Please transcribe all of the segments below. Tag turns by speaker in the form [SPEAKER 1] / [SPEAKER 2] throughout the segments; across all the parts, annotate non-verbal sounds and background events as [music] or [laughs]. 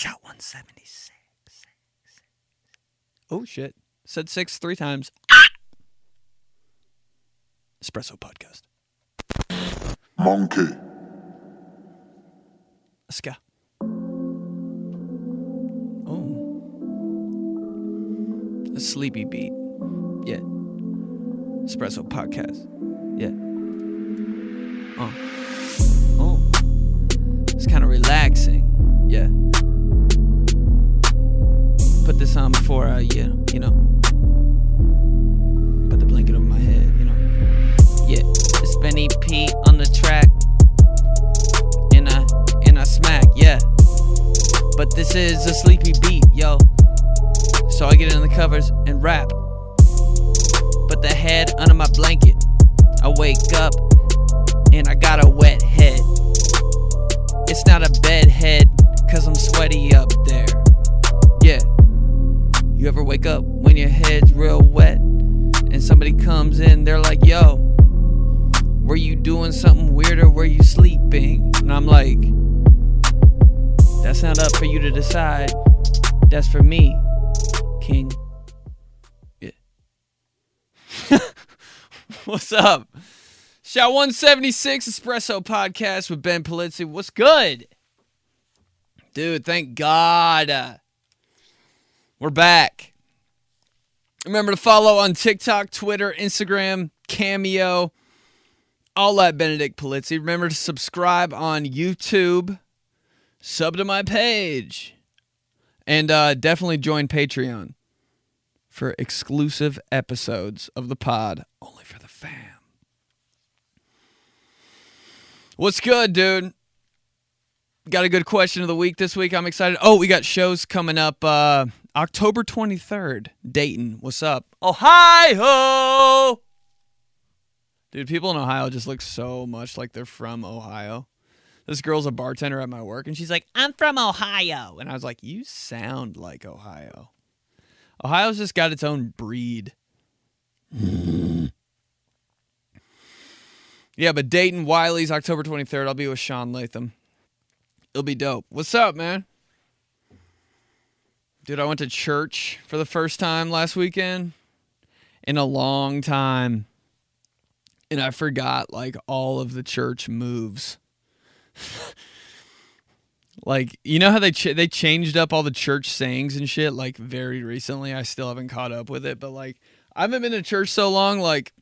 [SPEAKER 1] Shot 176.
[SPEAKER 2] Oh shit! Said six three times. Espresso podcast.
[SPEAKER 3] Monkey.
[SPEAKER 2] Let's go. Oh. A sleepy beat. Yeah. Espresso podcast. Yeah. Oh. Oh. It's kind of relaxing. Yeah. Put this on before I, know, you know. Put the blanket over my head, you know. Yeah. It's Benny P on the track. And I, and I smack, yeah. But this is a sleepy beat, yo. So I get in the covers and rap. Put the head under my blanket. I wake up and I got a wet head. It's not a bed head, cause I'm sweaty up there. You ever wake up when your head's real wet and somebody comes in, they're like, yo, were you doing something weird or were you sleeping? And I'm like, that's not up for you to decide. That's for me, King. Yeah. [laughs] What's up? Shot 176 Espresso Podcast with Ben Polizzi. What's good? Dude, thank God. We're back. Remember to follow on TikTok, Twitter, Instagram, Cameo, all at Benedict Polizzi. Remember to subscribe on YouTube, sub to my page, and uh, definitely join Patreon for exclusive episodes of the pod only for the fam. What's good, dude? Got a good question of the week this week. I'm excited. Oh, we got shows coming up uh October 23rd. Dayton. What's up? Ohio. Dude, people in Ohio just look so much like they're from Ohio. This girl's a bartender at my work and she's like, "I'm from Ohio." And I was like, "You sound like Ohio." Ohio's just got its own breed. [laughs] yeah, but Dayton Wiley's October 23rd. I'll be with Sean Latham. It'll be dope. What's up, man? Dude, I went to church for the first time last weekend in a long time. And I forgot like all of the church moves. [laughs] like, you know how they ch- they changed up all the church sayings and shit like very recently. I still haven't caught up with it, but like I haven't been to church so long like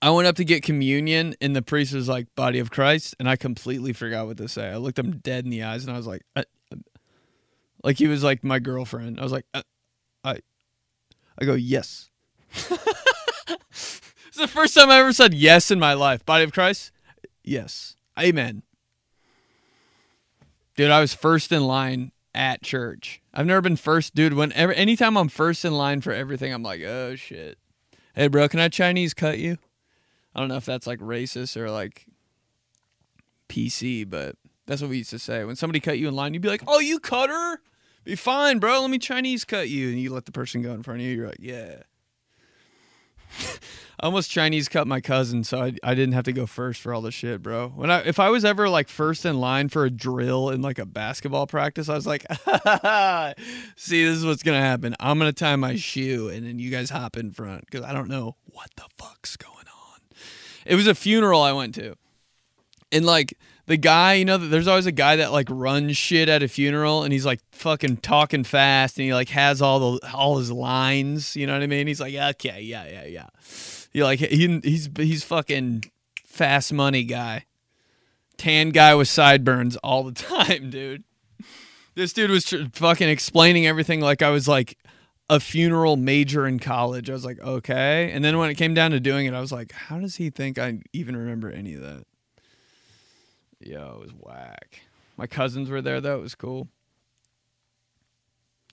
[SPEAKER 2] I went up to get communion, and the priest was like, "Body of Christ," and I completely forgot what to say. I looked him dead in the eyes, and I was like, I, "Like he was like my girlfriend." I was like, I, "I," I go, "Yes." [laughs] it's the first time I ever said yes in my life. Body of Christ, yes, Amen. Dude, I was first in line at church. I've never been first, dude. Whenever, anytime I'm first in line for everything, I'm like, "Oh shit." Hey, bro, can I Chinese cut you? I don't know if that's like racist or like PC, but that's what we used to say. When somebody cut you in line, you'd be like, "Oh, you cut her? Be fine, bro. Let me Chinese cut you." And you let the person go in front of you. You're like, "Yeah." [laughs] I almost Chinese cut my cousin, so I, I didn't have to go first for all the shit, bro. When I if I was ever like first in line for a drill in like a basketball practice, I was like, [laughs] "See, this is what's gonna happen. I'm gonna tie my shoe, and then you guys hop in front because I don't know what the fuck's going on." It was a funeral I went to, and like the guy, you know, there's always a guy that like runs shit at a funeral, and he's like fucking talking fast, and he like has all the all his lines. You know what I mean? He's like, "Okay, yeah, yeah, yeah." You like he he's he's fucking fast money guy, tan guy with sideburns all the [laughs] time, dude. This dude was tr- fucking explaining everything like I was like a funeral major in college. I was like, okay. And then when it came down to doing it, I was like, how does he think I even remember any of that? Yo, it was whack. My cousins were there though. It was cool.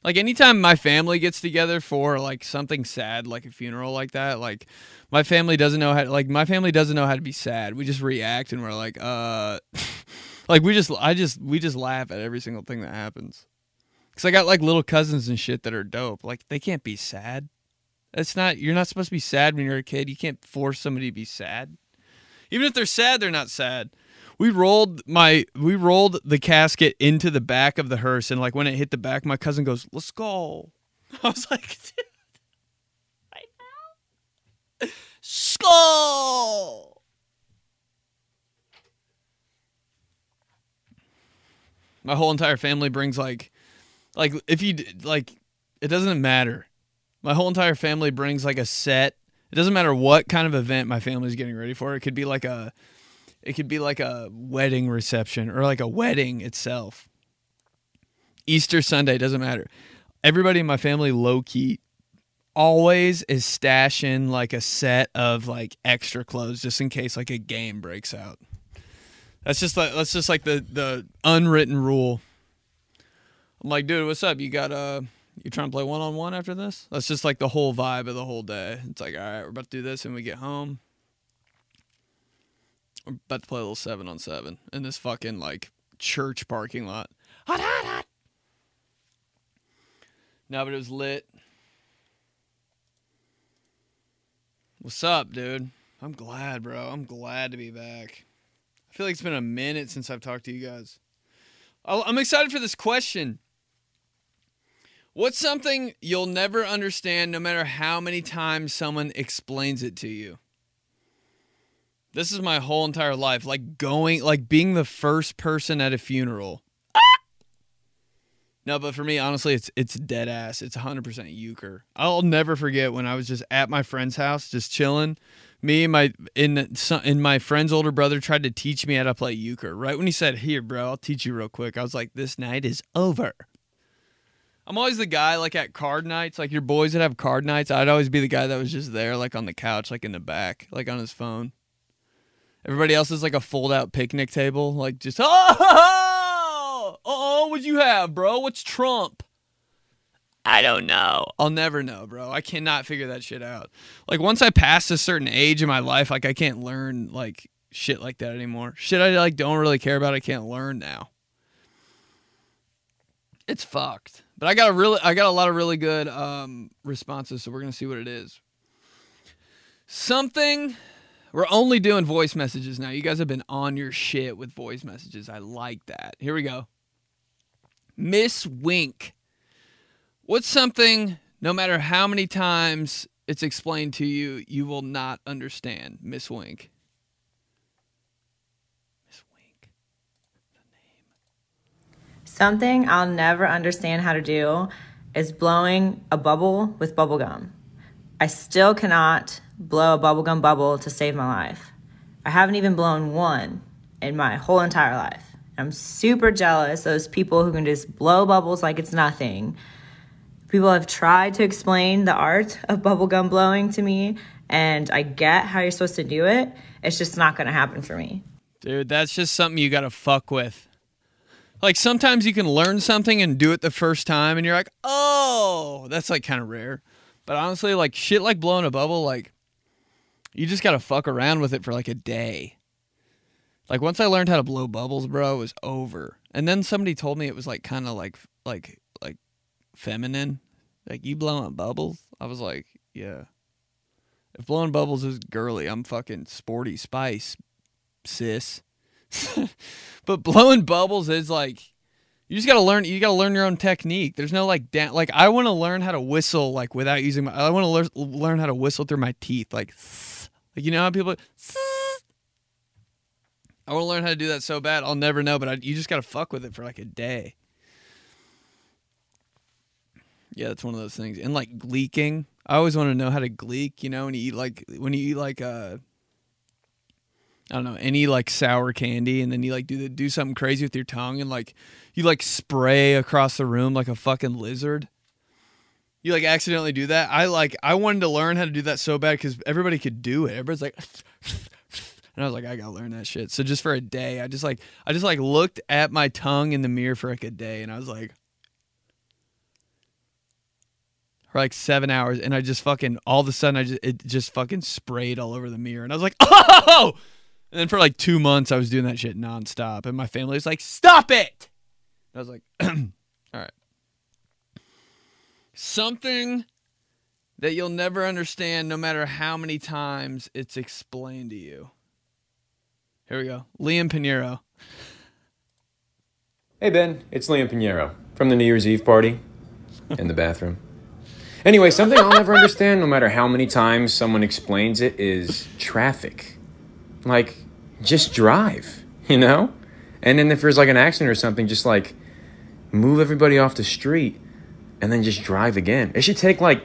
[SPEAKER 2] Like anytime my family gets together for like something sad, like a funeral like that, like my family doesn't know how like my family doesn't know how to be sad. We just react and we're like, uh [laughs] like we just I just we just laugh at every single thing that happens. Cuz I got like little cousins and shit that are dope. Like they can't be sad. It's not you're not supposed to be sad when you're a kid. You can't force somebody to be sad. Even if they're sad, they're not sad. We rolled my we rolled the casket into the back of the hearse, and like when it hit the back, my cousin goes, "Let's go." [laughs] I was like, Dude, right now, skull. My whole entire family brings like, like if you like, it doesn't matter. My whole entire family brings like a set. It doesn't matter what kind of event my family's getting ready for. It could be like a it could be like a wedding reception or like a wedding itself. Easter Sunday doesn't matter. Everybody in my family low key always is stashing like a set of like extra clothes just in case like a game breaks out. That's just like that's just like the the unwritten rule. I'm like, dude, what's up? You got uh you trying to play one on one after this? That's just like the whole vibe of the whole day. It's like, all right, we're about to do this, and we get home. About to play a little seven on seven in this fucking like church parking lot. Hot, hot, hot. No, but it was lit. What's up, dude? I'm glad, bro. I'm glad to be back. I feel like it's been a minute since I've talked to you guys. I'm excited for this question. What's something you'll never understand no matter how many times someone explains it to you? This is my whole entire life. Like going, like being the first person at a funeral. No, but for me, honestly, it's it's dead ass. It's 100% euchre. I'll never forget when I was just at my friend's house, just chilling. Me and my in in my friend's older brother tried to teach me how to play euchre. Right when he said, "Here, bro, I'll teach you real quick," I was like, "This night is over." I'm always the guy like at card nights, like your boys that have card nights. I'd always be the guy that was just there, like on the couch, like in the back, like on his phone. Everybody else is like a fold out picnic table, like just oh, [laughs] oh, what you have, bro? What's Trump? I don't know. I'll never know, bro. I cannot figure that shit out. Like once I pass a certain age in my life, like I can't learn like shit like that anymore. Shit I like don't really care about, I can't learn now. It's fucked. But I got a really I got a lot of really good um responses, so we're gonna see what it is. Something we're only doing voice messages now. You guys have been on your shit with voice messages. I like that. Here we go. Miss Wink. What's something, no matter how many times it's explained to you, you will not understand? Miss Wink. Miss Wink. The name.
[SPEAKER 1] Something I'll never understand how to do is blowing a bubble with bubble gum. I still cannot blow a bubblegum bubble to save my life. I haven't even blown one in my whole entire life. I'm super jealous those people who can just blow bubbles like it's nothing. People have tried to explain the art of bubblegum blowing to me, and I get how you're supposed to do it. It's just not going to happen for me.
[SPEAKER 2] Dude, that's just something you gotta fuck with. Like sometimes you can learn something and do it the first time and you're like, oh, that's like kind of rare. But honestly, like shit like blowing a bubble, like you just gotta fuck around with it for like a day. Like once I learned how to blow bubbles, bro, it was over. And then somebody told me it was like kind of like like like feminine. Like you blowing bubbles? I was like, yeah. If blowing bubbles is girly, I'm fucking sporty spice, sis. [laughs] but blowing bubbles is like you just gotta learn. You gotta learn your own technique. There's no like da- like I want to learn how to whistle like without using my. I want to learn learn how to whistle through my teeth like like you know how people. I want to learn how to do that so bad. I'll never know, but I, you just gotta fuck with it for like a day. Yeah, that's one of those things. And like gleeking, I always want to know how to gleek. You know, when you eat like when you eat like uh I don't know, any like sour candy and then you like do the, do something crazy with your tongue and like you like spray across the room like a fucking lizard. You like accidentally do that. I like I wanted to learn how to do that so bad cuz everybody could do it. Everybody's like [laughs] and I was like I got to learn that shit. So just for a day, I just like I just like looked at my tongue in the mirror for like a day and I was like for like 7 hours and I just fucking all of a sudden I just it just fucking sprayed all over the mirror and I was like, [laughs] "Oh!" And then for like two months, I was doing that shit nonstop, and my family was like, "Stop it!" I was like, [clears throat] "All right." Something that you'll never understand, no matter how many times it's explained to you. Here we go. Liam Pinheiro.
[SPEAKER 3] Hey Ben, it's Liam Pinheiro from the New Year's Eve party in the bathroom. Anyway, something I'll never understand, no matter how many times someone explains it, is traffic. Like, just drive, you know? And then if there's like an accident or something, just like move everybody off the street and then just drive again. It should take like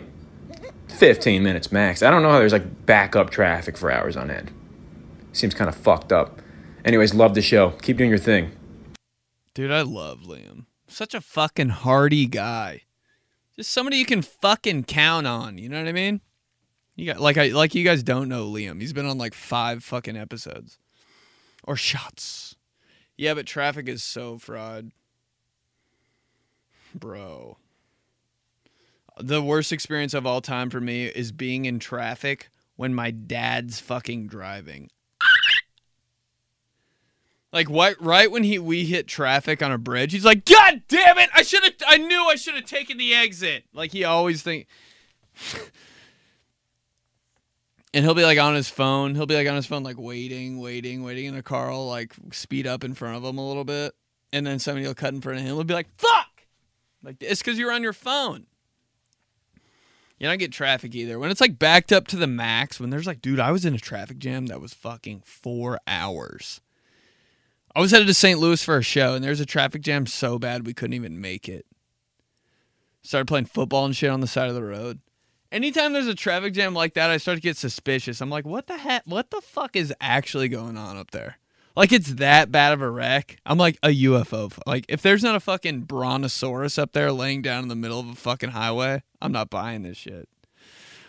[SPEAKER 3] 15 minutes max. I don't know how there's like backup traffic for hours on end. Seems kind of fucked up. Anyways, love the show. Keep doing your thing.
[SPEAKER 2] Dude, I love Liam. Such a fucking hardy guy. Just somebody you can fucking count on. You know what I mean? You got like I like you guys don't know Liam. He's been on like five fucking episodes. Or shots. Yeah, but traffic is so fraud. Bro. The worst experience of all time for me is being in traffic when my dad's fucking driving. Like right, right when he we hit traffic on a bridge, he's like, "God damn it! I should have. I knew I should have taken the exit." Like he always think. And he'll be like on his phone. He'll be like on his phone, like waiting, waiting, waiting, and a car will like speed up in front of him a little bit, and then somebody will cut in front of him. He'll be like, "Fuck!" Like it's because you're on your phone. You don't get traffic either. When it's like backed up to the max, when there's like, dude, I was in a traffic jam that was fucking four hours. I was headed to St. Louis for a show, and there's a traffic jam so bad we couldn't even make it. Started playing football and shit on the side of the road. Anytime there's a traffic jam like that, I start to get suspicious. I'm like, what the heck? What the fuck is actually going on up there? Like it's that bad of a wreck. I'm like a UFO. Like if there's not a fucking brontosaurus up there laying down in the middle of a fucking highway, I'm not buying this shit.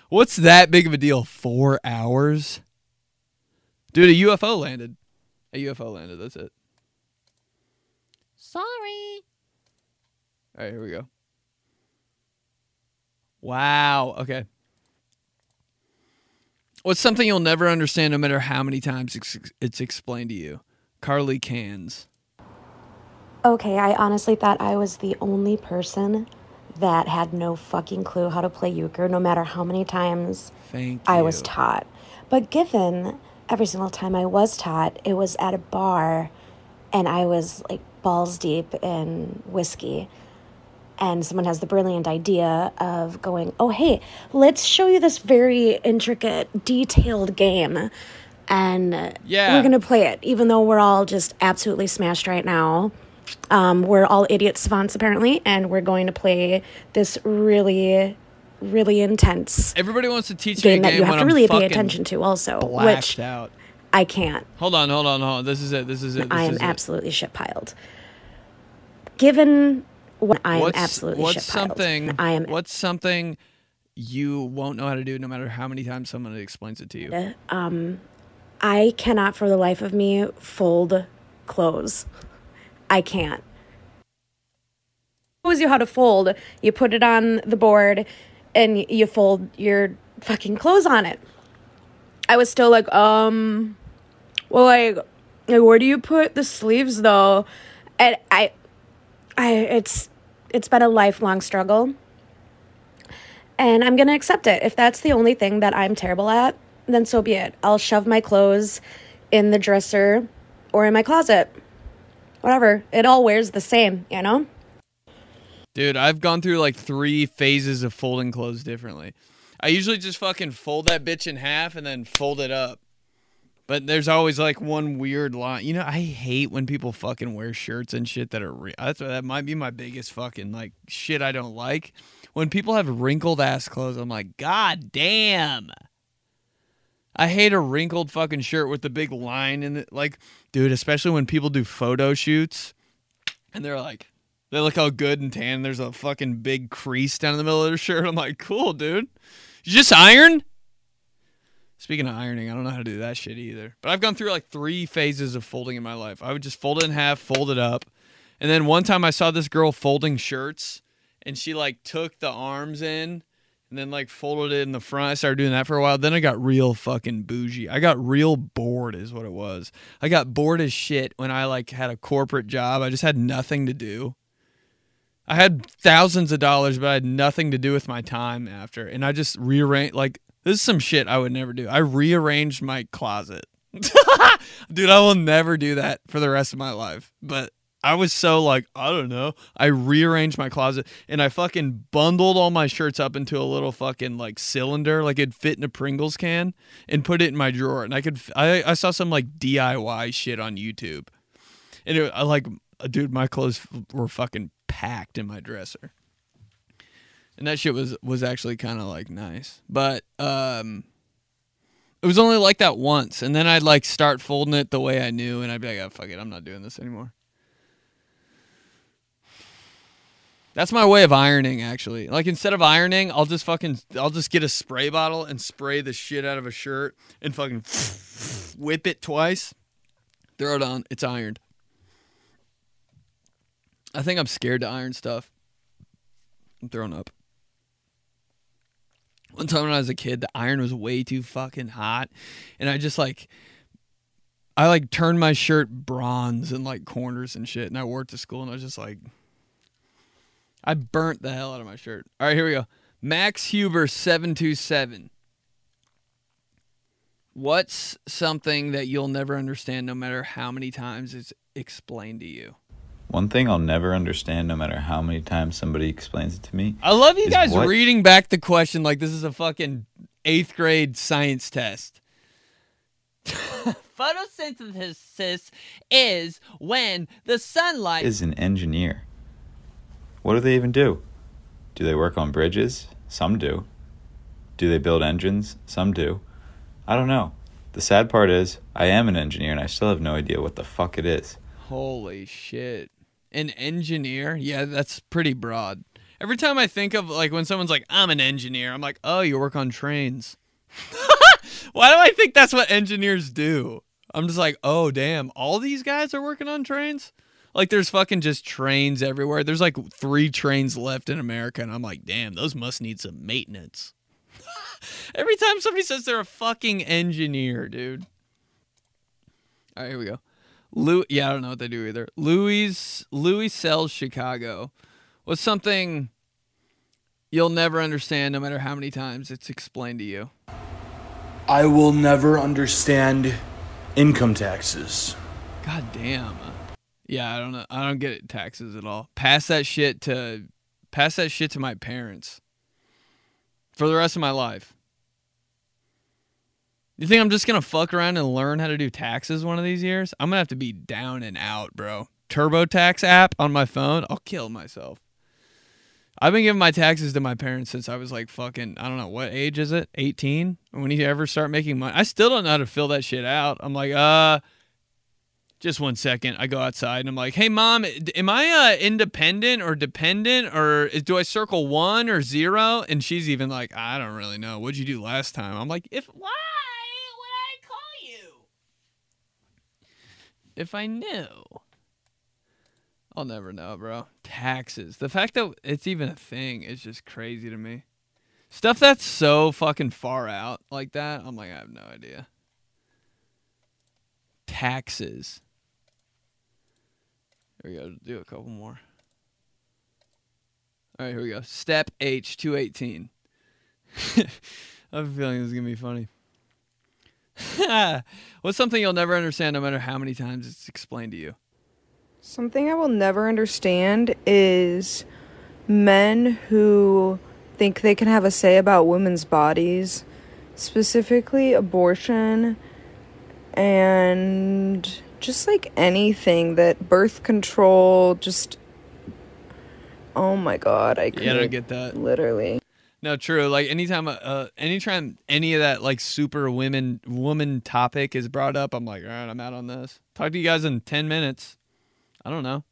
[SPEAKER 2] What's that big of a deal? Four hours? Dude, a UFO landed. A UFO landed. That's it. Sorry. All right, here we go. Wow. Okay. What's something you'll never understand no matter how many times it's, it's explained to you? Carly Cans.
[SPEAKER 4] Okay, I honestly thought I was the only person that had no fucking clue how to play euchre, no matter how many times
[SPEAKER 2] Thank
[SPEAKER 4] I was taught. But given every single time I was taught, it was at a bar and I was like balls deep in whiskey. And someone has the brilliant idea of going, oh, hey, let's show you this very intricate, detailed game. And
[SPEAKER 2] Yeah.
[SPEAKER 4] we're going to play it, even though we're all just absolutely smashed right now. Um, we're all idiot savants, apparently, and we're going to play this really, really intense
[SPEAKER 2] Everybody wants to teach me a
[SPEAKER 4] game that you have
[SPEAKER 2] when
[SPEAKER 4] to
[SPEAKER 2] I'm
[SPEAKER 4] really pay attention to, also,
[SPEAKER 2] blashed
[SPEAKER 4] which
[SPEAKER 2] out.
[SPEAKER 4] I can't.
[SPEAKER 2] Hold on, hold on, hold on. This is it. This is it. This
[SPEAKER 4] I am
[SPEAKER 2] it.
[SPEAKER 4] absolutely shit piled. Given what I am
[SPEAKER 2] What's,
[SPEAKER 4] absolutely
[SPEAKER 2] what's
[SPEAKER 4] shit
[SPEAKER 2] something?
[SPEAKER 4] I am
[SPEAKER 2] What's something you won't know how to do no matter how many times someone explains it to you?
[SPEAKER 4] I cannot for the life of me fold clothes. I can't. Shows you how to fold. You put it on the board and you fold your fucking clothes on it. I was still like, um, well, like, like where do you put the sleeves though? And I, I, it's, it's been a lifelong struggle. And I'm gonna accept it. If that's the only thing that I'm terrible at, then so be it. I'll shove my clothes in the dresser or in my closet. Whatever. It all wears the same, you know?
[SPEAKER 2] Dude, I've gone through like three phases of folding clothes differently. I usually just fucking fold that bitch in half and then fold it up. But there's always like one weird line. You know, I hate when people fucking wear shirts and shit that are re- that's that might be my biggest fucking like shit I don't like. When people have wrinkled ass clothes, I'm like, "God damn." I hate a wrinkled fucking shirt with the big line in it. Like, dude, especially when people do photo shoots and they're like, they look all good and tan. There's a fucking big crease down in the middle of their shirt. I'm like, cool, dude. You just iron? Speaking of ironing, I don't know how to do that shit either. But I've gone through like three phases of folding in my life. I would just fold it in half, fold it up. And then one time I saw this girl folding shirts and she like took the arms in and then like folded it in the front. I started doing that for a while. Then I got real fucking bougie. I got real bored is what it was. I got bored as shit when I like had a corporate job. I just had nothing to do. I had thousands of dollars, but I had nothing to do with my time after. And I just rearranged like this is some shit I would never do. I rearranged my closet. [laughs] Dude, I will never do that for the rest of my life. But I was so like, I don't know. I rearranged my closet and I fucking bundled all my shirts up into a little fucking like cylinder, like it'd fit in a Pringles can, and put it in my drawer. And I could, I, I saw some like DIY shit on YouTube, and it, I like, dude, my clothes were fucking packed in my dresser, and that shit was was actually kind of like nice, but um. It was only like that once, and then I'd like start folding it the way I knew, and I'd be like, oh, "Fuck it, I'm not doing this anymore." That's my way of ironing, actually. Like instead of ironing, I'll just fucking, I'll just get a spray bottle and spray the shit out of a shirt and fucking [laughs] whip it twice, throw it on, it's ironed. I think I'm scared to iron stuff. I'm throwing up. One time when I was a kid, the iron was way too fucking hot, and I just like, I like turned my shirt bronze in like corners and shit, and I wore it to school, and I was just like, I burnt the hell out of my shirt. All right, here we go. Max Huber seven two seven. What's something that you'll never understand, no matter how many times it's explained to you?
[SPEAKER 5] One thing I'll never understand, no matter how many times somebody explains it to me.
[SPEAKER 2] I love you guys
[SPEAKER 5] what-
[SPEAKER 2] reading back the question like this is a fucking eighth grade science test. Photosynthesis is when the sunlight
[SPEAKER 5] Is an engineer. What do they even do? Do they work on bridges? Some do. Do they build engines? Some do. I don't know. The sad part is, I am an engineer and I still have no idea what the fuck it is.
[SPEAKER 2] Holy shit. An engineer? Yeah, that's pretty broad. Every time I think of like when someone's like, I'm an engineer, I'm like, oh, you work on trains. [laughs] Why do I think that's what engineers do? I'm just like, oh, damn, all these guys are working on trains? Like, there's fucking just trains everywhere. There's like three trains left in America, and I'm like, damn, those must need some maintenance. [laughs] Every time somebody says they're a fucking engineer, dude. All right, here we go. Lou, yeah, I don't know what they do either. Louis Louis sells Chicago. was something you'll never understand, no matter how many times it's explained to you?
[SPEAKER 6] I will never understand income taxes.
[SPEAKER 2] God damn. Yeah, I don't know. I don't get it, taxes at all. Pass that shit to pass that shit to my parents for the rest of my life. You think I'm just gonna fuck around and learn how to do taxes one of these years? I'm gonna have to be down and out, bro. TurboTax app on my phone, I'll kill myself. I've been giving my taxes to my parents since I was like fucking I don't know what age is it? 18? When you ever start making money, I still don't know how to fill that shit out. I'm like, uh, just one second. I go outside and I'm like, "Hey, mom, am I uh, independent or dependent, or do I circle one or zero? And she's even like, "I don't really know. What'd you do last time?" I'm like, "If why would I call you? If I knew." I'll never know, bro. Taxes. The fact that it's even a thing is just crazy to me. Stuff that's so fucking far out like that, I'm like, I have no idea. Taxes. Here we go. Do a couple more. All right, here we go. Step H, 218. [laughs] I have a feeling this is going to be funny. What's something you'll never understand no matter how many times it's explained to you?
[SPEAKER 7] Something I will never understand is men who think they can have a say about women's bodies, specifically abortion and just like anything that birth control just Oh my god, I could
[SPEAKER 2] Yeah, I don't get that.
[SPEAKER 7] literally.
[SPEAKER 2] No, true. Like anytime, uh, uh, anytime any of that like super women woman topic is brought up, I'm like, all right, I'm out on this. Talk to you guys in ten minutes. I don't know.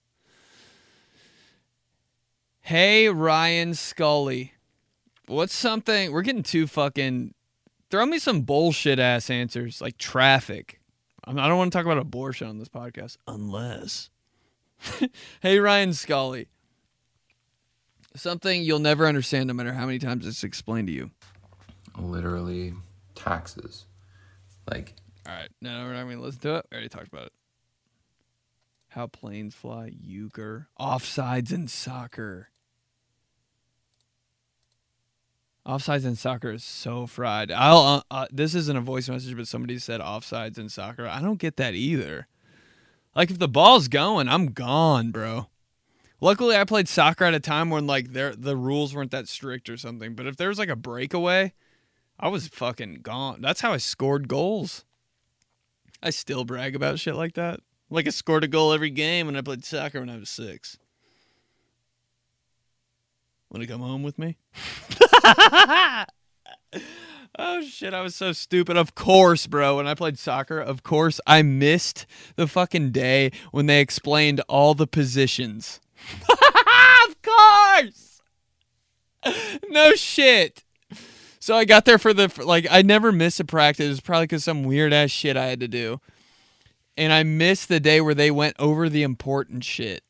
[SPEAKER 2] Hey, Ryan Scully, what's something? We're getting too fucking. Throw me some bullshit ass answers like traffic. I don't want to talk about abortion on this podcast unless. [laughs] hey, Ryan Scully. Something you'll never understand no matter how many times it's explained to you.
[SPEAKER 8] literally taxes. Like
[SPEAKER 2] All right, no, we're not going to listen to it. We already talked about it. How planes fly, euchre, offsides in soccer. Offsides in soccer is so fried. I'll. Uh, uh, this isn't a voice message, but somebody said offsides in soccer. I don't get that either. Like if the ball's going, I'm gone, bro. Luckily, I played soccer at a time when like there the rules weren't that strict or something. But if there was like a breakaway, I was fucking gone. That's how I scored goals. I still brag about shit like that. Like I scored a goal every game when I played soccer when I was six. Want to come home with me? [laughs] oh shit, I was so stupid. Of course, bro. When I played soccer, of course, I missed the fucking day when they explained all the positions. [laughs] of course. No shit. So I got there for the like I never missed a practice. Probably because some weird ass shit I had to do, and I missed the day where they went over the important shit.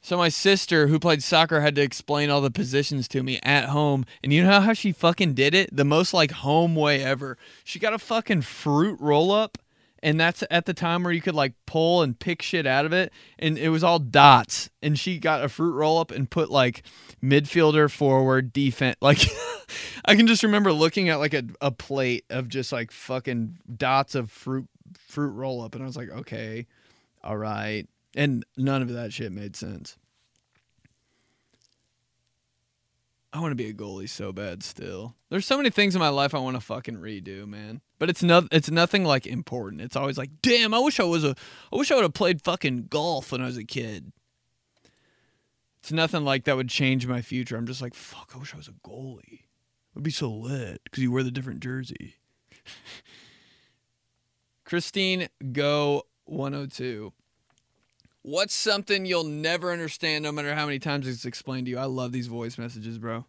[SPEAKER 2] So my sister, who played soccer, had to explain all the positions to me at home, and you know how she fucking did it? The most like home way ever. She got a fucking fruit roll up, and that's at the time where you could like pull and pick shit out of it, and it was all dots. And she got a fruit roll up and put like midfielder, forward, defense. [laughs] Like I can just remember looking at like a, a plate of just like fucking dots of fruit fruit roll up, and I was like, okay, all right. And none of that shit made sense. I want to be a goalie so bad still. There's so many things in my life I want to fucking redo, man. But it's no it's nothing like important. It's always like, "Damn, I wish I was a I wish I would have played fucking golf when I was a kid." It's nothing like that would change my future. I'm just like, "Fuck, I wish I was a goalie." It would be so lit cuz you wear the different jersey. [laughs] Christine Go 102. What's something you'll never understand no matter how many times it's explained to you? I love these voice messages, bro.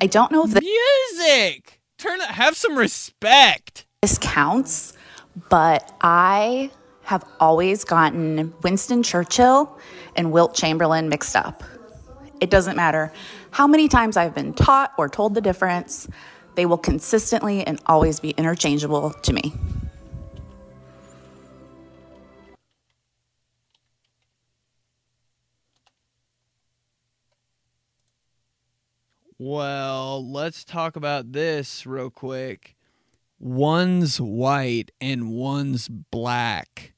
[SPEAKER 9] I don't know if the-
[SPEAKER 2] Music! Turn it, have some respect.
[SPEAKER 9] this counts, but I have always gotten Winston Churchill and Wilt Chamberlain mixed up. It doesn't matter how many times I've been taught or told the difference, they will consistently and always be interchangeable to me.
[SPEAKER 2] Well, let's talk about this real quick. One's white and one's black.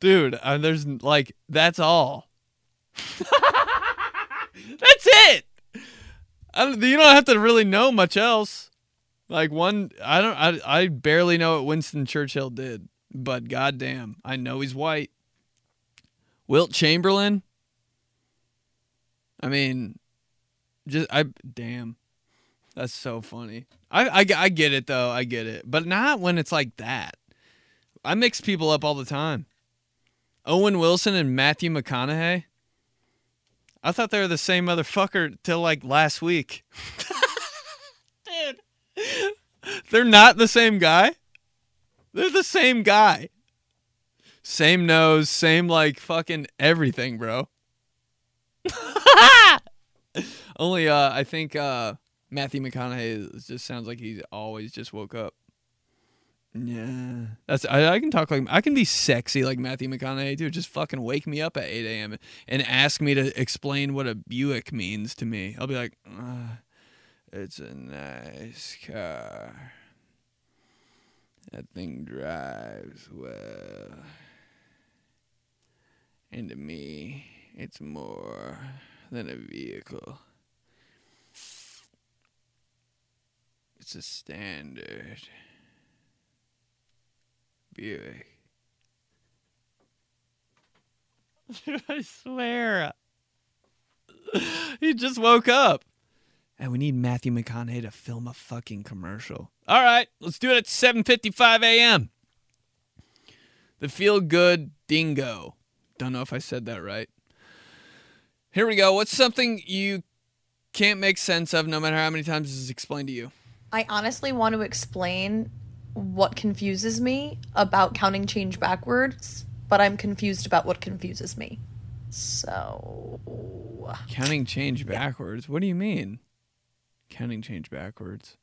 [SPEAKER 2] Dude, uh, there's like that's all. [laughs] that's it. You don't have to really know much else. Like one, I don't, I, I barely know what Winston Churchill did, but goddamn, I know he's white. Wilt Chamberlain. I mean, just I damn, that's so funny. I, I I get it though. I get it, but not when it's like that. I mix people up all the time. Owen Wilson and Matthew McConaughey. I thought they were the same motherfucker till like last week. [laughs] Dude, they're not the same guy. They're the same guy. Same nose, same like fucking everything, bro. [laughs] Only uh I think uh Matthew McConaughey just sounds like he always just woke up. Yeah. That's I, I can talk like I can be sexy like Matthew McConaughey too. Just fucking wake me up at eight AM and ask me to explain what a Buick means to me. I'll be like, uh, it's a nice car. That thing drives well. And to me, it's more than a vehicle. It's a standard Buick. [laughs] I swear. he just woke up. And we need Matthew McConaughey to film a fucking commercial. All right, let's do it at 7:55 a.m. The Feel Good Dingo. Don't know if I said that right. Here we go. What's something you can't make sense of no matter how many times this is explained to you?
[SPEAKER 10] I honestly want to explain what confuses me about counting change backwards, but I'm confused about what confuses me. So,
[SPEAKER 2] Counting change backwards. What do you mean? Counting change backwards.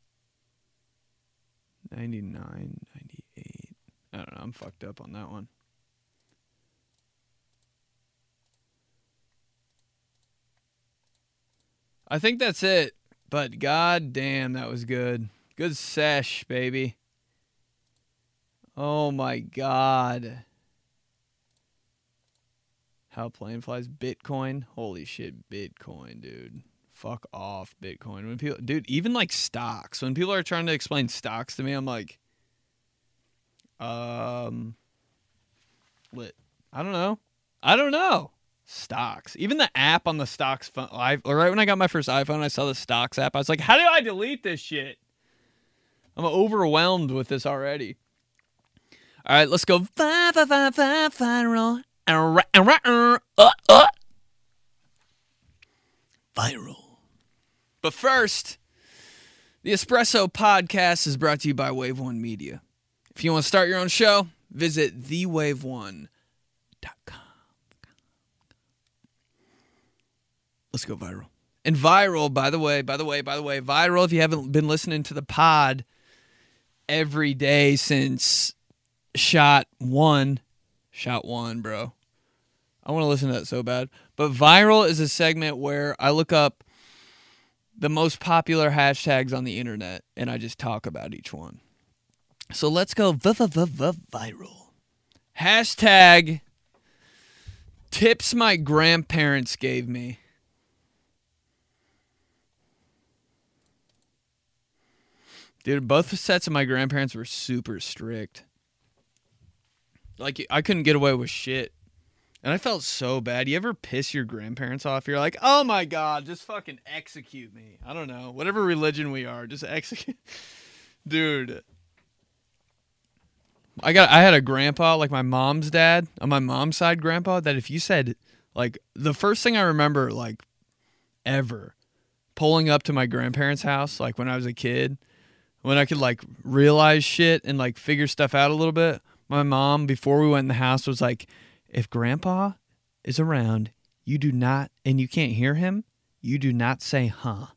[SPEAKER 2] 99, 98. I don't know. I'm fucked up on that one. I think that's it. But god damn, that was good. Good sesh, baby. Oh my god. How plane flies Bitcoin? Holy shit, Bitcoin, dude. Fuck off, Bitcoin. When people dude, even like stocks. When people are trying to explain stocks to me, I'm like um lit. I don't know. I don't know. Stocks. Even the app on the stocks phone. I, right when I got my first iPhone, I saw the stocks app. I was like, how do I delete this shit? I'm overwhelmed with this already. All right, let's go. Vi- vi- vi- vi- Viral. Uh, uh, uh. Viral. But first, the Espresso Podcast is brought to you by Wave One Media. If you want to start your own show, visit thewave1.com. Let's go viral. And viral, by the way, by the way, by the way, viral, if you haven't been listening to the pod every day since shot one, shot one, bro. I want to listen to that so bad. But viral is a segment where I look up the most popular hashtags on the internet and I just talk about each one. So let's go viral. Hashtag tips my grandparents gave me. Dude, both sets of my grandparents were super strict. Like I couldn't get away with shit. And I felt so bad. You ever piss your grandparents off? You're like, "Oh my god, just fucking execute me." I don't know. Whatever religion we are, just execute. [laughs] Dude. I got I had a grandpa, like my mom's dad, on my mom's side grandpa that if you said like the first thing I remember like ever pulling up to my grandparents' house like when I was a kid when I could like realize shit and like figure stuff out a little bit. My mom, before we went in the house, was like, if grandpa is around, you do not, and you can't hear him, you do not say huh.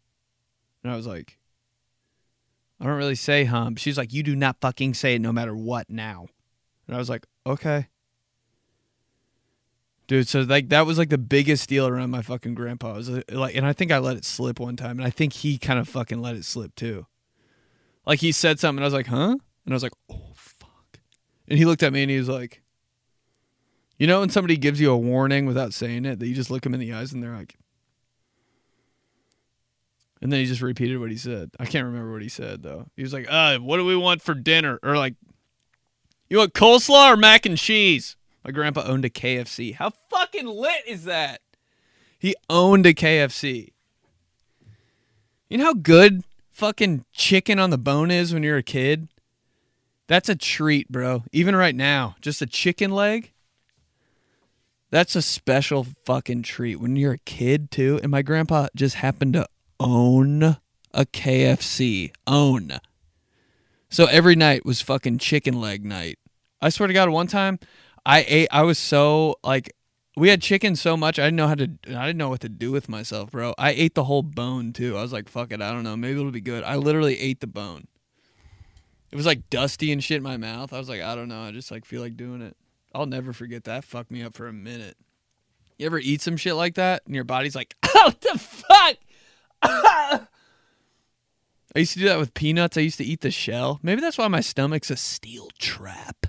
[SPEAKER 2] And I was like, I don't really say huh. But she's like, you do not fucking say it no matter what now. And I was like, okay. Dude, so like that was like the biggest deal around my fucking grandpa. It was uh, like, and I think I let it slip one time, and I think he kind of fucking let it slip too. Like he said something, and I was like, huh? And I was like, oh fuck. And he looked at me and he was like, you know, when somebody gives you a warning without saying it, that you just look them in the eyes and they're like, and then he just repeated what he said. I can't remember what he said though. He was like, uh, what do we want for dinner? Or like, you want coleslaw or mac and cheese? My grandpa owned a KFC. How fucking lit is that? He owned a KFC. You know how good fucking chicken on the bone is when you're a kid? That's a treat, bro. Even right now, just a chicken leg. That's a special fucking treat when you're a kid too. And my grandpa just happened to own a KFC. Own. So every night was fucking chicken leg night. I swear to God, one time I ate I was so like we had chicken so much I didn't know how to I didn't know what to do with myself, bro. I ate the whole bone too. I was like, fuck it, I don't know. Maybe it'll be good. I literally ate the bone. It was like dusty and shit in my mouth. I was like, I don't know. I just like feel like doing it. I'll never forget that. Fucked me up for a minute. You ever eat some shit like that and your body's like, oh, [laughs] what the fuck? [laughs] I used to do that with peanuts. I used to eat the shell. Maybe that's why my stomach's a steel trap.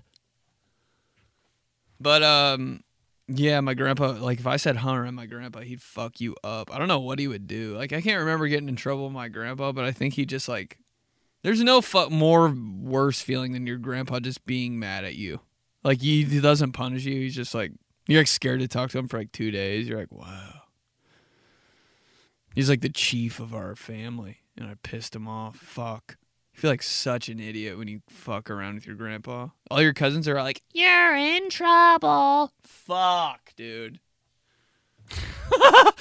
[SPEAKER 2] But um, yeah, my grandpa. Like if I said Hunter and my grandpa, he'd fuck you up. I don't know what he would do. Like I can't remember getting in trouble with my grandpa, but I think he just like. There's no fu- more worse feeling than your grandpa just being mad at you. Like he, he doesn't punish you. He's just like you're like scared to talk to him for like two days. You're like, wow. He's like the chief of our family, and I pissed him off. Fuck. You feel like such an idiot when you fuck around with your grandpa. All your cousins are like, "You're in trouble." Fuck, dude. [laughs]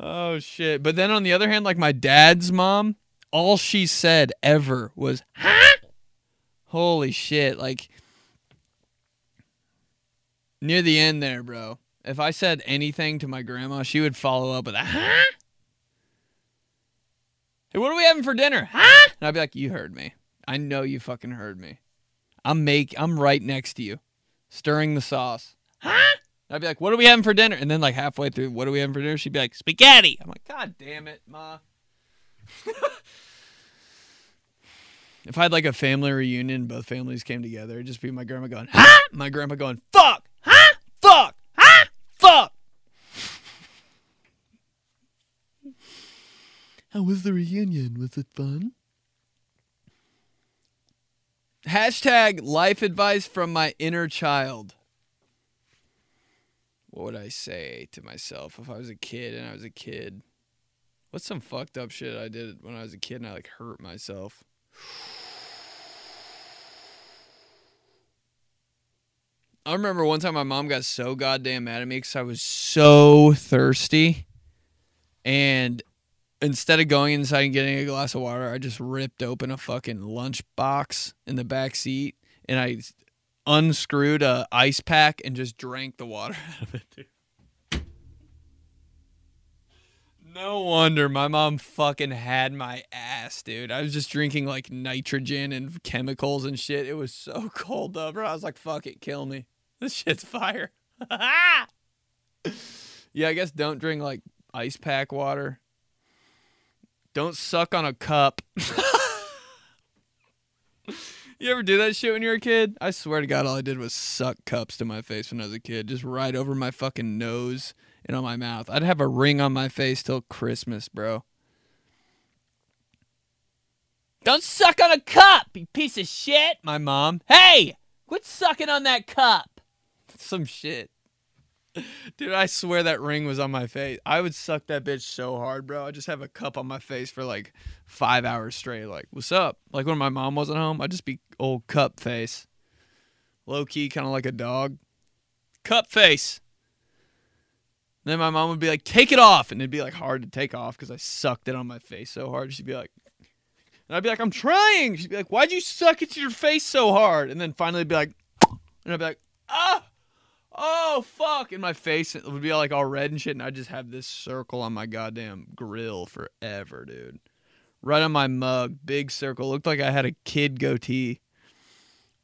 [SPEAKER 2] oh shit. But then on the other hand, like my dad's mom, all she said ever was, "Huh?" Holy shit! Like near the end there, bro. If I said anything to my grandma, she would follow up with a huh? Hey, what are we having for dinner? Huh? And I'd be like, You heard me. I know you fucking heard me. I'm make I'm right next to you. Stirring the sauce. Huh? I'd be like, "What are we having for dinner?" And then like halfway through, "What are we having for dinner?" She'd be like, "Spaghetti." I'm like, "God damn it, ma." [laughs] if I had like a family reunion, both families came together, it'd just be my grandma going, "Huh?" My grandpa going, "Fuck, huh? Fuck, huh? Fuck." How was the reunion? Was it fun? Hashtag life advice from my inner child. What would I say to myself if I was a kid and I was a kid? What's some fucked up shit I did when I was a kid and I like hurt myself? I remember one time my mom got so goddamn mad at me because I was so thirsty. And instead of going inside and getting a glass of water, I just ripped open a fucking lunch box in the back seat and I unscrewed a ice pack and just drank the water [laughs] out of it, dude. No wonder my mom fucking had my ass, dude. I was just drinking like nitrogen and chemicals and shit. It was so [laughs] cold up, bro. I was like, fuck it, kill me. This shit's fire. [laughs] yeah, I guess don't drink like ice pack water. Don't suck on a cup. you ever do that shit when you were a kid? I swear to God, all I did was suck cups to my face when I was a kid, just right over my fucking nose and on my mouth. I'd have a ring on my face till Christmas, bro. Don't suck on a cup, you piece of shit. My mom. Hey, quit sucking on that cup. Some shit. Dude, I swear that ring was on my face. I would suck that bitch so hard, bro. I just have a cup on my face for like five hours straight. Like, what's up? Like when my mom wasn't home, I'd just be old cup face. Low key, kind of like a dog. Cup face. Then my mom would be like, take it off. And it'd be like hard to take off because I sucked it on my face so hard. She'd be like, and I'd be like, I'm trying. She'd be like, why'd you suck it to your face so hard? And then finally it'd be like, and I'd be like, ah oh fuck, and my face it would be like all red and shit, and I'd just have this circle on my goddamn grill forever, dude. Right on my mug, big circle. Looked like I had a kid goatee.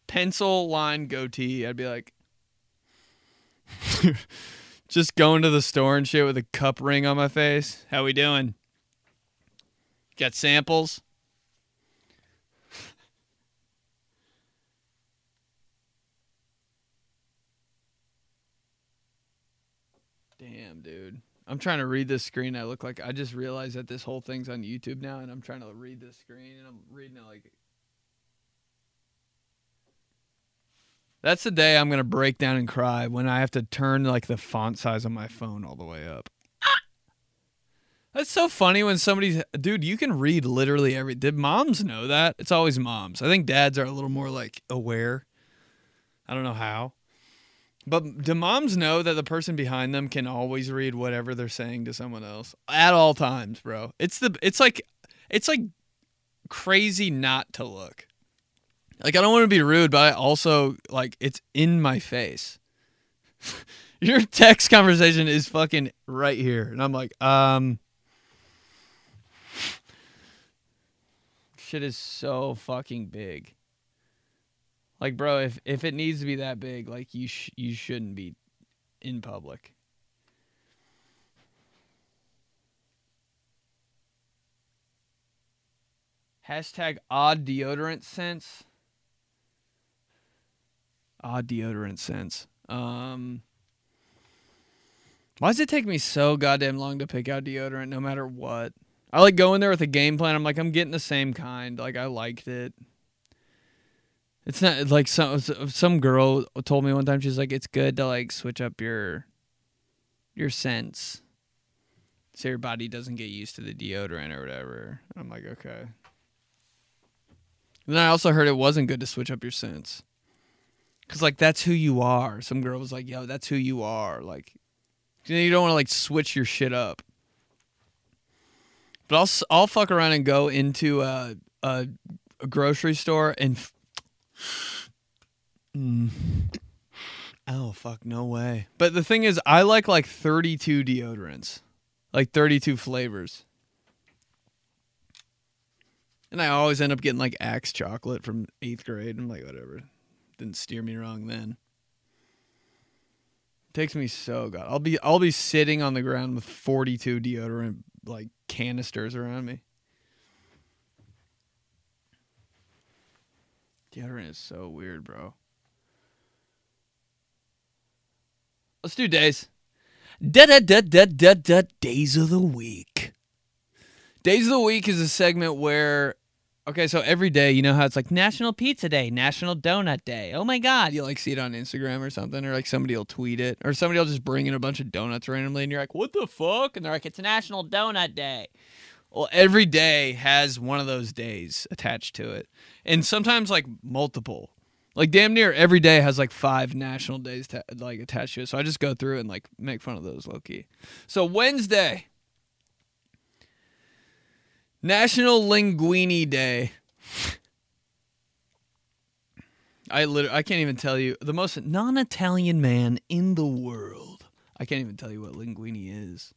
[SPEAKER 2] Pencil line goatee. I'd be like [laughs] just going to the store and shit with a cup ring on my face. How we doing? Got samples? Damn, dude. I'm trying to read this screen. I look like I just realized that this whole thing's on YouTube now, and I'm trying to read this screen, and I'm reading it like. That's the day I'm gonna break down and cry when I have to turn like the font size on my phone all the way up. [laughs] That's so funny when somebody's dude. You can read literally every. Did moms know that? It's always moms. I think dads are a little more like aware. I don't know how. But do moms know that the person behind them can always read whatever they're saying to someone else at all times, bro? It's the it's like it's like crazy not to look. Like I don't want to be rude, but I also like it's in my face. [laughs] Your text conversation is fucking right here, and I'm like, um, shit is so fucking big. Like, bro, if if it needs to be that big, like you sh- you shouldn't be in public. Hashtag odd deodorant sense. Odd deodorant sense. Um, why does it take me so goddamn long to pick out deodorant no matter what? I like going there with a game plan. I'm like, I'm getting the same kind. Like, I liked it. It's not like some some girl told me one time she's like it's good to like switch up your your scents so your body doesn't get used to the deodorant or whatever. I'm like okay. And then I also heard it wasn't good to switch up your scents. Cuz like that's who you are. Some girl was like, "Yo, that's who you are." Like you don't want to like switch your shit up. But I'll I'll fuck around and go into a a, a grocery store and Mm. Oh fuck, no way. But the thing is, I like like 32 deodorants, like 32 flavors, and I always end up getting like Axe chocolate from eighth grade. I'm like, whatever, didn't steer me wrong then. takes me so god. I'll be I'll be sitting on the ground with 42 deodorant like canisters around me. Deodorant is so weird, bro. Let's do days. Da da da da da da days of the week. Days of the week is a segment where okay, so every day, you know how it's like National Pizza Day, National Donut Day. Oh my god, you like see it on Instagram or something, or like somebody will tweet it, or somebody will just bring in a bunch of donuts randomly, and you're like, what the fuck? And they're like, it's National Donut Day. Well, every day has one of those days attached to it, and sometimes like multiple. Like damn near every day has like five national days like attached to it. So I just go through and like make fun of those low key. So Wednesday, National Linguini Day. I literally I can't even tell you the most non-Italian man in the world. I can't even tell you what linguini is.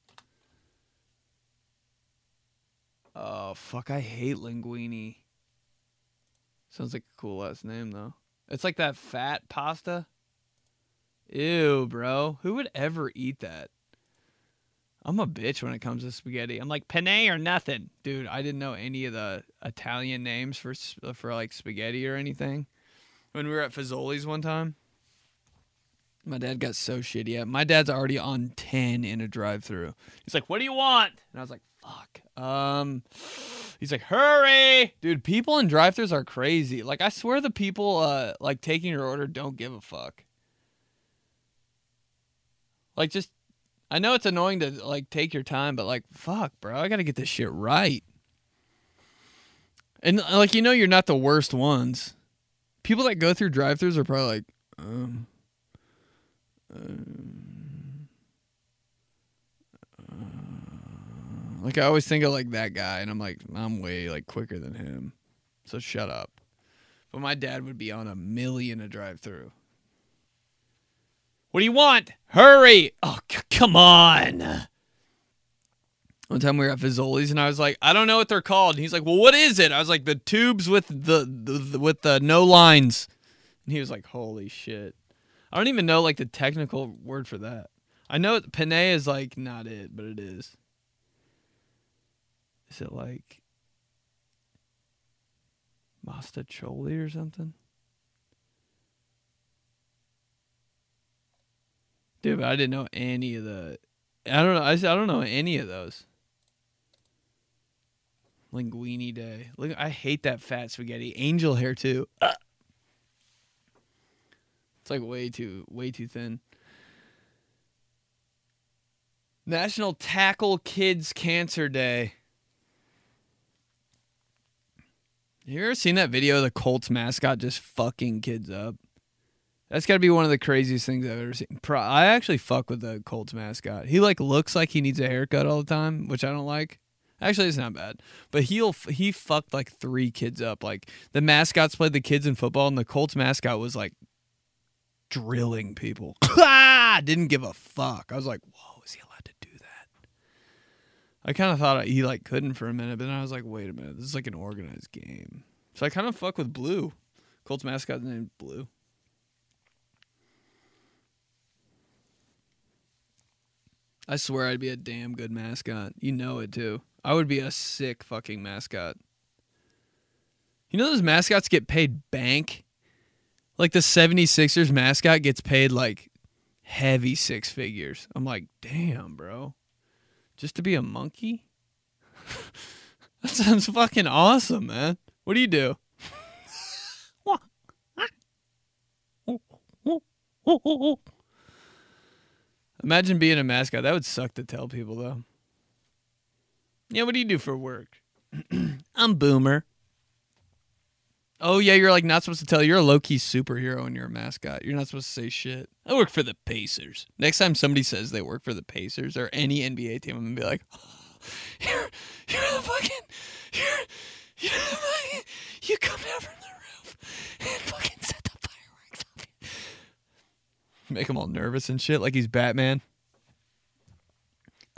[SPEAKER 2] Oh fuck! I hate linguini. Sounds like a cool last name though. It's like that fat pasta. Ew, bro. Who would ever eat that? I'm a bitch when it comes to spaghetti. I'm like penne or nothing, dude. I didn't know any of the Italian names for for like spaghetti or anything. When we were at Fazoli's one time, my dad got so shitty at. My dad's already on ten in a drive-through. He's like, "What do you want?" And I was like, "Fuck." Um, he's like, "Hurry, dude." People in drive-throughs are crazy. Like, I swear the people uh like taking your order don't give a fuck. Like, just I know it's annoying to like take your time, but like, fuck, bro, I gotta get this shit right. And like, you know, you're not the worst ones. People that go through drive-throughs are probably like, um, um, like I always think of like that guy, and I'm like, I'm way like quicker than him, so shut up. But my dad would be on a million a drive-through. What do you want? Hurry! Oh, c- come on. One time we were at Fazoli's and I was like, I don't know what they're called. And he's like, Well, what is it? I was like, the tubes with the, the, the with the no lines. And he was like, Holy shit! I don't even know like the technical word for that. I know penne is like not it, but it is. Is it like mostaccioli or something? Dude, but I didn't know any of the. I don't know. I, I don't know any of those. Linguini Day. Look, I hate that fat spaghetti. Angel hair too. It's like way too way too thin. National Tackle Kids Cancer Day. You ever seen that video of the Colts mascot just fucking kids up? That's got to be one of the craziest things I've ever seen. Pro- I actually fuck with the Colts mascot. He like looks like he needs a haircut all the time, which I don't like. Actually, it's not bad. But he'll he fucked like three kids up. Like the mascots played the kids in football, and the Colts mascot was like drilling people. [laughs] Ah! Didn't give a fuck. I was like, whoa, is he allowed to do that? I kind of thought he like couldn't for a minute, but then I was like, wait a minute, this is like an organized game. So I kind of fuck with Blue. Colts mascot named Blue. I swear I'd be a damn good mascot. You know it too. I would be a sick fucking mascot. You know those mascots get paid bank? Like the 76ers mascot gets paid like heavy six figures. I'm like, damn, bro. Just to be a monkey? [laughs] that sounds fucking awesome, man. What do you do? Imagine being a mascot. That would suck to tell people, though. Yeah, what do you do for work? [clears throat] I'm Boomer. Oh, yeah, you're like not supposed to tell. You're a low key superhero and you're a mascot. You're not supposed to say shit. I work for the Pacers. Next time somebody says they work for the Pacers or any NBA team, I'm to be like, [laughs] you're, you're the fucking, you're, you're the fucking, you come down from the roof and fucking set the fireworks off. [laughs] Make him all nervous and shit like he's Batman.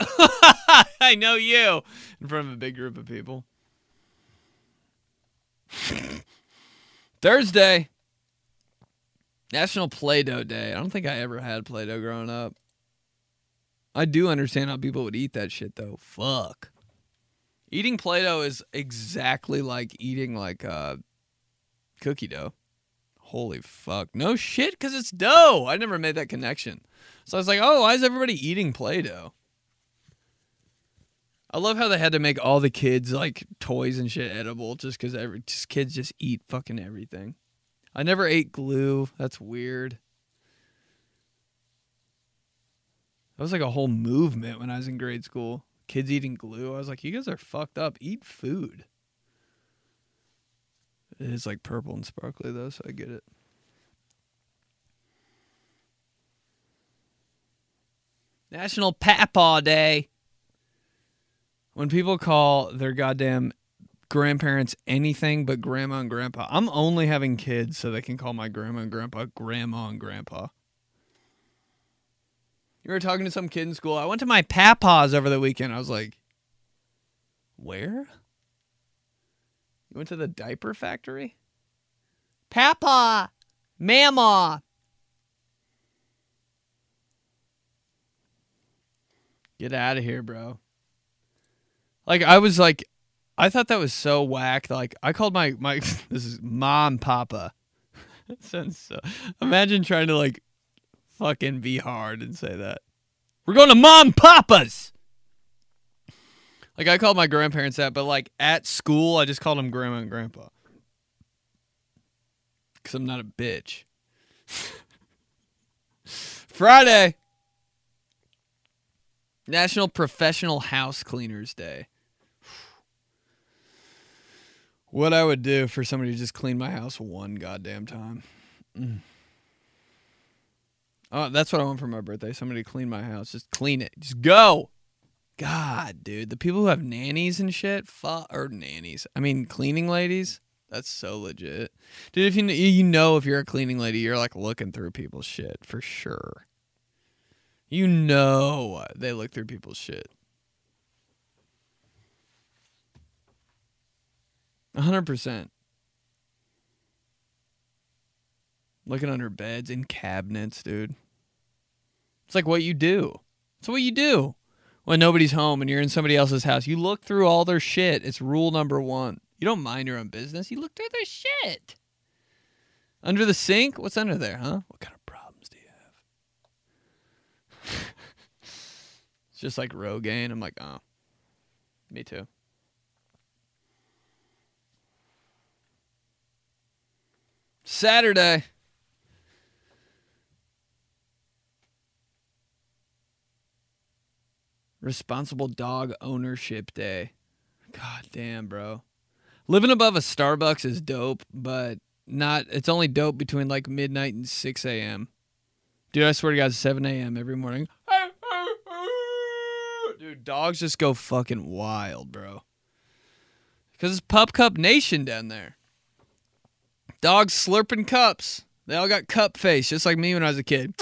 [SPEAKER 2] [laughs] I know you in front of a big group of people. Thursday. National Play-Doh Day. I don't think I ever had Play-Doh growing up. I do understand how people would eat that shit though. Fuck. Eating Play-Doh is exactly like eating like uh cookie dough. Holy fuck. No shit, because it's dough. I never made that connection. So I was like, oh, why is everybody eating Play Doh? I love how they had to make all the kids like toys and shit edible just because every just kids just eat fucking everything. I never ate glue. That's weird. That was like a whole movement when I was in grade school. Kids eating glue. I was like, you guys are fucked up. Eat food. It is like purple and sparkly though, so I get it. National Papa Day. When people call their goddamn grandparents anything but grandma and grandpa, I'm only having kids so they can call my grandma and grandpa grandma and grandpa. You were talking to some kid in school. I went to my papa's over the weekend. I was like, where? You went to the diaper factory? Papa! Mama! Get out of here, bro. Like I was like I thought that was so whack. Like I called my my [laughs] this is mom papa. [laughs] Sounds so imagine trying to like fucking be hard and say that. We're going to mom papa's. Like I called my grandparents that, but like at school, I just called them grandma and grandpa. Cause I'm not a bitch. [laughs] Friday. National Professional House Cleaners Day. What I would do for somebody to just clean my house one goddamn time. Mm. Oh, that's what I want for my birthday. Somebody to clean my house. Just clean it. Just go. God, dude, the people who have nannies and shit, fuck, or nannies. I mean, cleaning ladies. That's so legit, dude. If you you know if you're a cleaning lady, you're like looking through people's shit for sure. You know they look through people's shit. Hundred percent. Looking under beds and cabinets, dude. It's like what you do. It's what you do when nobody's home and you're in somebody else's house. You look through all their shit. It's rule number one. You don't mind your own business. You look through their shit. Under the sink? What's under there, huh? What kind of problems do you have? [laughs] it's just like Rogaine. I'm like, oh, me too. Saturday. Responsible Dog Ownership Day. God damn, bro. Living above a Starbucks is dope, but not. It's only dope between like midnight and 6 a.m. Dude, I swear to God, 7 a.m. every morning. [laughs] Dude, dogs just go fucking wild, bro. Because it's Pup Cup Nation down there. Dogs slurping cups. They all got cup face, just like me when I was a kid.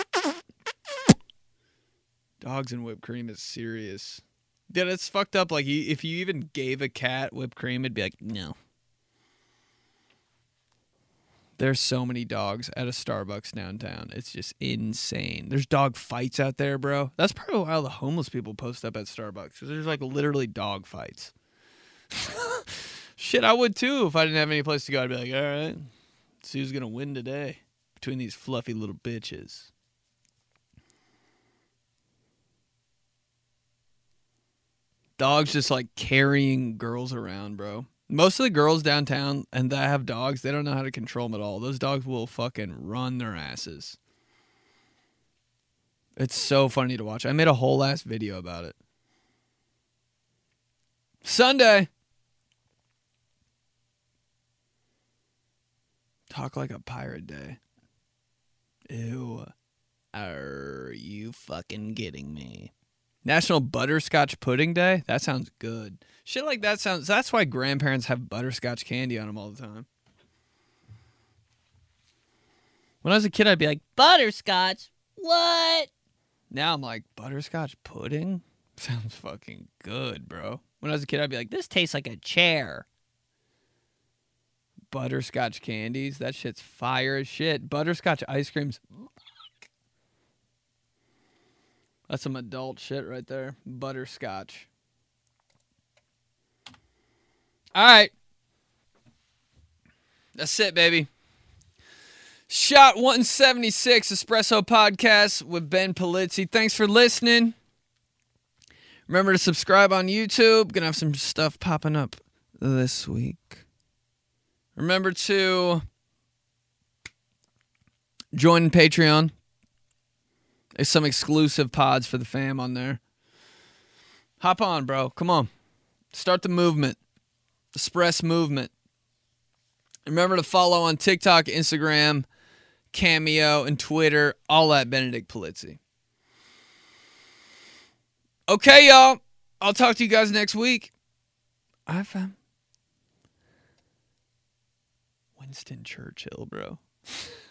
[SPEAKER 2] Dogs and whipped cream is serious. Dude, it's fucked up. Like, if you even gave a cat whipped cream, it'd be like, no. There's so many dogs at a Starbucks downtown. It's just insane. There's dog fights out there, bro. That's probably why all the homeless people post up at Starbucks because there's like literally dog fights. [laughs] Shit, I would too if I didn't have any place to go. I'd be like, all right, see who's gonna win today between these fluffy little bitches. Dogs just like carrying girls around, bro. Most of the girls downtown and that have dogs, they don't know how to control them at all. Those dogs will fucking run their asses. It's so funny to watch. I made a whole ass video about it. Sunday. Talk like a pirate day. Ew. Are you fucking getting me? National Butterscotch Pudding Day? That sounds good. Shit like that sounds. That's why grandparents have butterscotch candy on them all the time. When I was a kid, I'd be like, butterscotch? What? Now I'm like, butterscotch pudding? [laughs] Sounds fucking good, bro. When I was a kid, I'd be like, this tastes like a chair. Butterscotch candies. That shit's fire as shit. Butterscotch ice creams. That's some adult shit right there. Butterscotch. All right. That's it, baby. Shot 176 Espresso Podcast with Ben Polizzi. Thanks for listening. Remember to subscribe on YouTube. Gonna have some stuff popping up this week. Remember to join Patreon. There's some exclusive pods for the fam on there. Hop on, bro. Come on. Start the movement. Express movement. Remember to follow on TikTok, Instagram, Cameo, and Twitter. All at Benedict Polizzi. Okay, y'all. I'll talk to you guys next week. I found Winston Churchill, bro. [laughs]